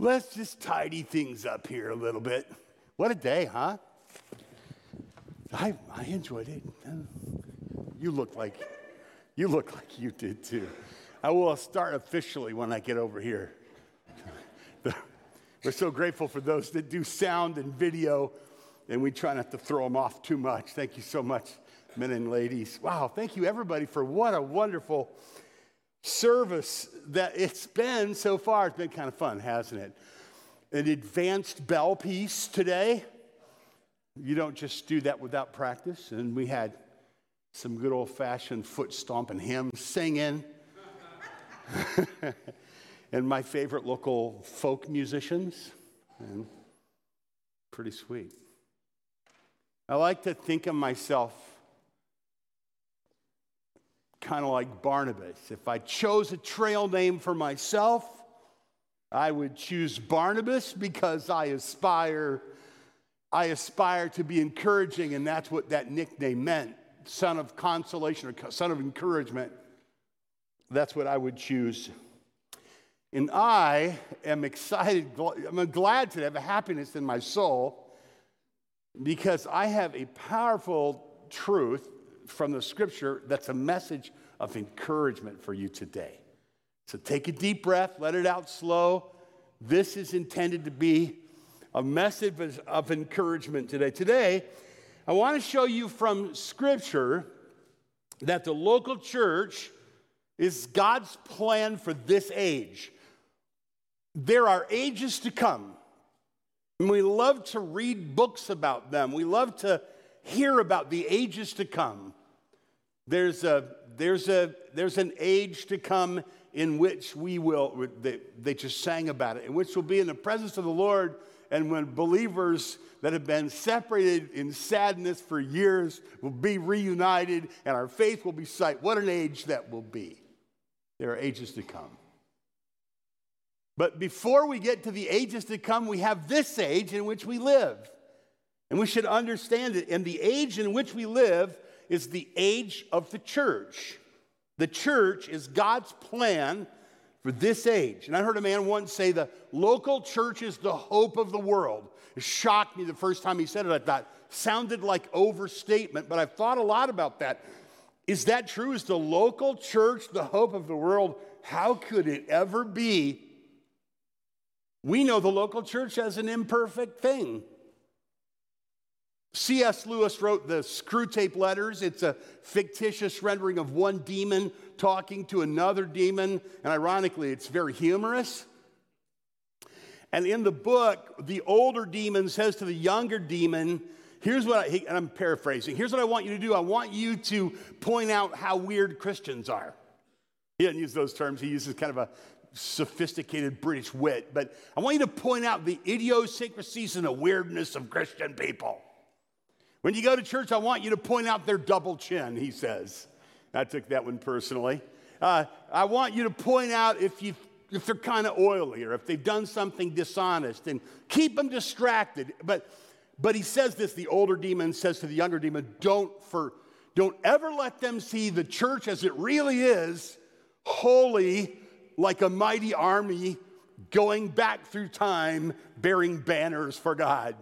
Let's just tidy things up here a little bit. What a day, huh? I, I enjoyed it. You look like you look like you did too. I will start officially when I get over here. We're so grateful for those that do sound and video, and we try not to throw them off too much. Thank you so much, men and ladies. Wow, thank you everybody for what a wonderful service that it's been so far. It's been kind of fun, hasn't it? An advanced bell piece today. You don't just do that without practice. And we had some good old fashioned foot stomping hymns singing. and my favorite local folk musicians. And pretty sweet. I like to think of myself kind of like Barnabas. If I chose a trail name for myself, I would choose Barnabas because I aspire I aspire to be encouraging and that's what that nickname meant. Son of consolation or son of encouragement. That's what I would choose. And I am excited, I'm glad to have a happiness in my soul because I have a powerful truth from the scripture that's a message of encouragement for you today. So take a deep breath, let it out slow. This is intended to be a message of encouragement today. Today, I want to show you from scripture that the local church is God's plan for this age. There are ages to come. And we love to read books about them. We love to hear about the ages to come. There's, a, there's, a, there's an age to come in which we will, they, they just sang about it, in which we'll be in the presence of the Lord, and when believers that have been separated in sadness for years will be reunited, and our faith will be sight. What an age that will be! There are ages to come. But before we get to the ages to come, we have this age in which we live. And we should understand it. And the age in which we live is the age of the church. The church is God's plan for this age. And I heard a man once say the local church is the hope of the world. It shocked me the first time he said it. I thought, sounded like overstatement, but I've thought a lot about that. Is that true? Is the local church the hope of the world? How could it ever be? We know the local church as an imperfect thing. C.S. Lewis wrote the Screwtape Letters. It's a fictitious rendering of one demon talking to another demon, and ironically, it's very humorous. And in the book, the older demon says to the younger demon, Here's what I, and I'm paraphrasing, here's what I want you to do. I want you to point out how weird Christians are. He doesn't use those terms, he uses kind of a sophisticated British wit, but I want you to point out the idiosyncrasies and the weirdness of Christian people. When you go to church, I want you to point out their double chin, he says. I took that one personally. Uh, I want you to point out if, you, if they're kind of oily or if they've done something dishonest and keep them distracted. But, but he says this the older demon says to the younger demon, don't, for, don't ever let them see the church as it really is, holy, like a mighty army going back through time bearing banners for God.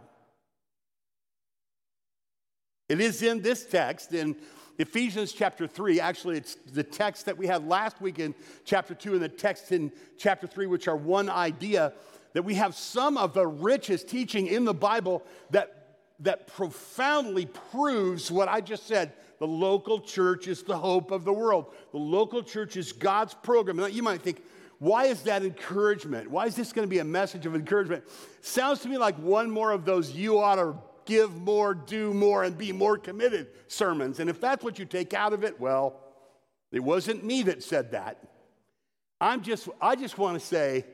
It is in this text, in Ephesians chapter 3. Actually, it's the text that we had last week in chapter 2 and the text in chapter 3, which are one idea, that we have some of the richest teaching in the Bible that, that profoundly proves what I just said. The local church is the hope of the world. The local church is God's program. Now, you might think, why is that encouragement? Why is this going to be a message of encouragement? Sounds to me like one more of those you ought to give more, do more, and be more committed sermons. And if that's what you take out of it, well, it wasn't me that said that. I'm just, I just want to say,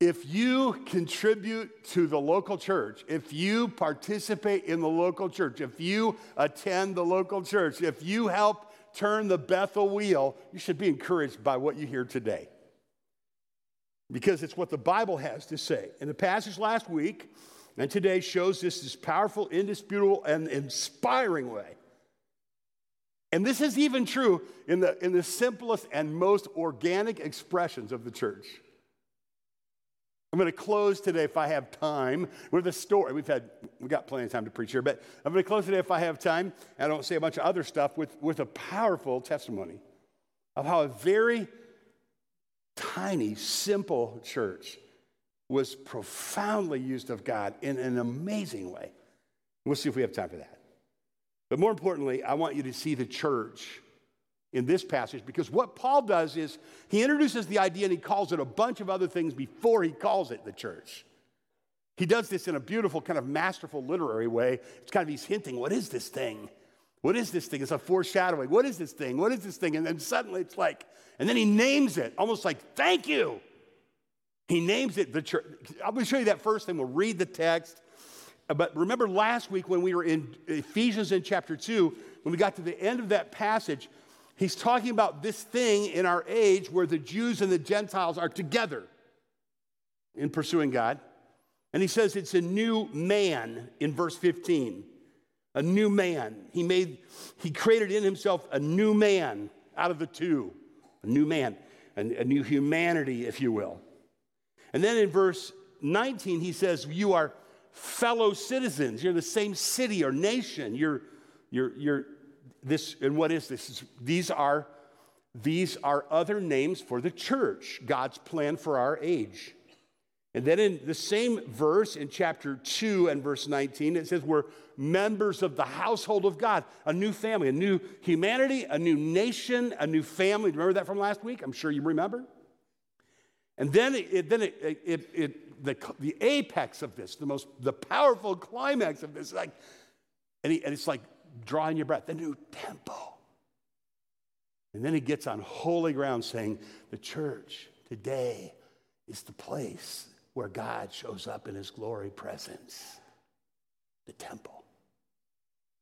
if you contribute to the local church, if you participate in the local church, if you attend the local church, if you help turn the Bethel wheel, you should be encouraged by what you hear today. Because it's what the Bible has to say. In the passage last week, and today shows this this powerful, indisputable, and inspiring way. And this is even true in the, in the simplest and most organic expressions of the church. I'm going to close today if I have time with a story. We've had, we got plenty of time to preach here, but I'm going to close today if I have time. I don't say a bunch of other stuff with, with a powerful testimony of how a very tiny, simple church was profoundly used of God in an amazing way. We'll see if we have time for that. But more importantly, I want you to see the church in this passage because what Paul does is he introduces the idea and he calls it a bunch of other things before he calls it the church. He does this in a beautiful, kind of masterful literary way. It's kind of he's hinting, what is this thing? What is this thing? It's a foreshadowing. What is this thing? What is this thing? And then suddenly it's like, and then he names it, almost like, thank you. He names it the church. I'm going to show you that first thing. We'll read the text. Uh, but remember last week when we were in Ephesians in chapter 2, when we got to the end of that passage, He's talking about this thing in our age where the Jews and the Gentiles are together in pursuing God. And he says it's a new man in verse 15. A new man. He made, he created in himself a new man out of the two. A new man, a, a new humanity, if you will. And then in verse 19, he says, You are fellow citizens. You're the same city or nation. You're, you're, you're this, and what is this? These are, these are other names for the church, God's plan for our age. And then in the same verse in chapter 2 and verse 19, it says we're members of the household of God, a new family, a new humanity, a new nation, a new family. Remember that from last week? I'm sure you remember. And then, it, then it, it, it, the, the apex of this, the most, the powerful climax of this, like, and, he, and it's like drawing your breath, the new temple. And then he gets on holy ground saying, the church today is the place where God shows up in his glory presence, the temple.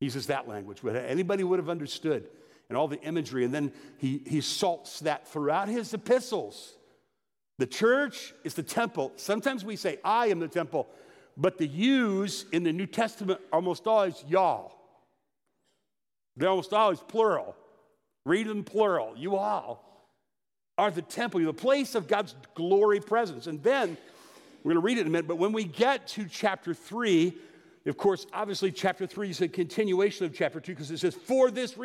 He uses that language, but anybody would have understood and all the imagery. And then he, he salts that throughout his epistles. The church is the temple. Sometimes we say, I am the temple, but the yous in the New Testament almost always y'all. They're almost always plural. Read them plural. You all are the temple, you're the place of God's glory presence. And then we're going to read it in a minute, but when we get to chapter 3, of course, obviously, chapter 3 is a continuation of chapter 2 because it says, For this reason,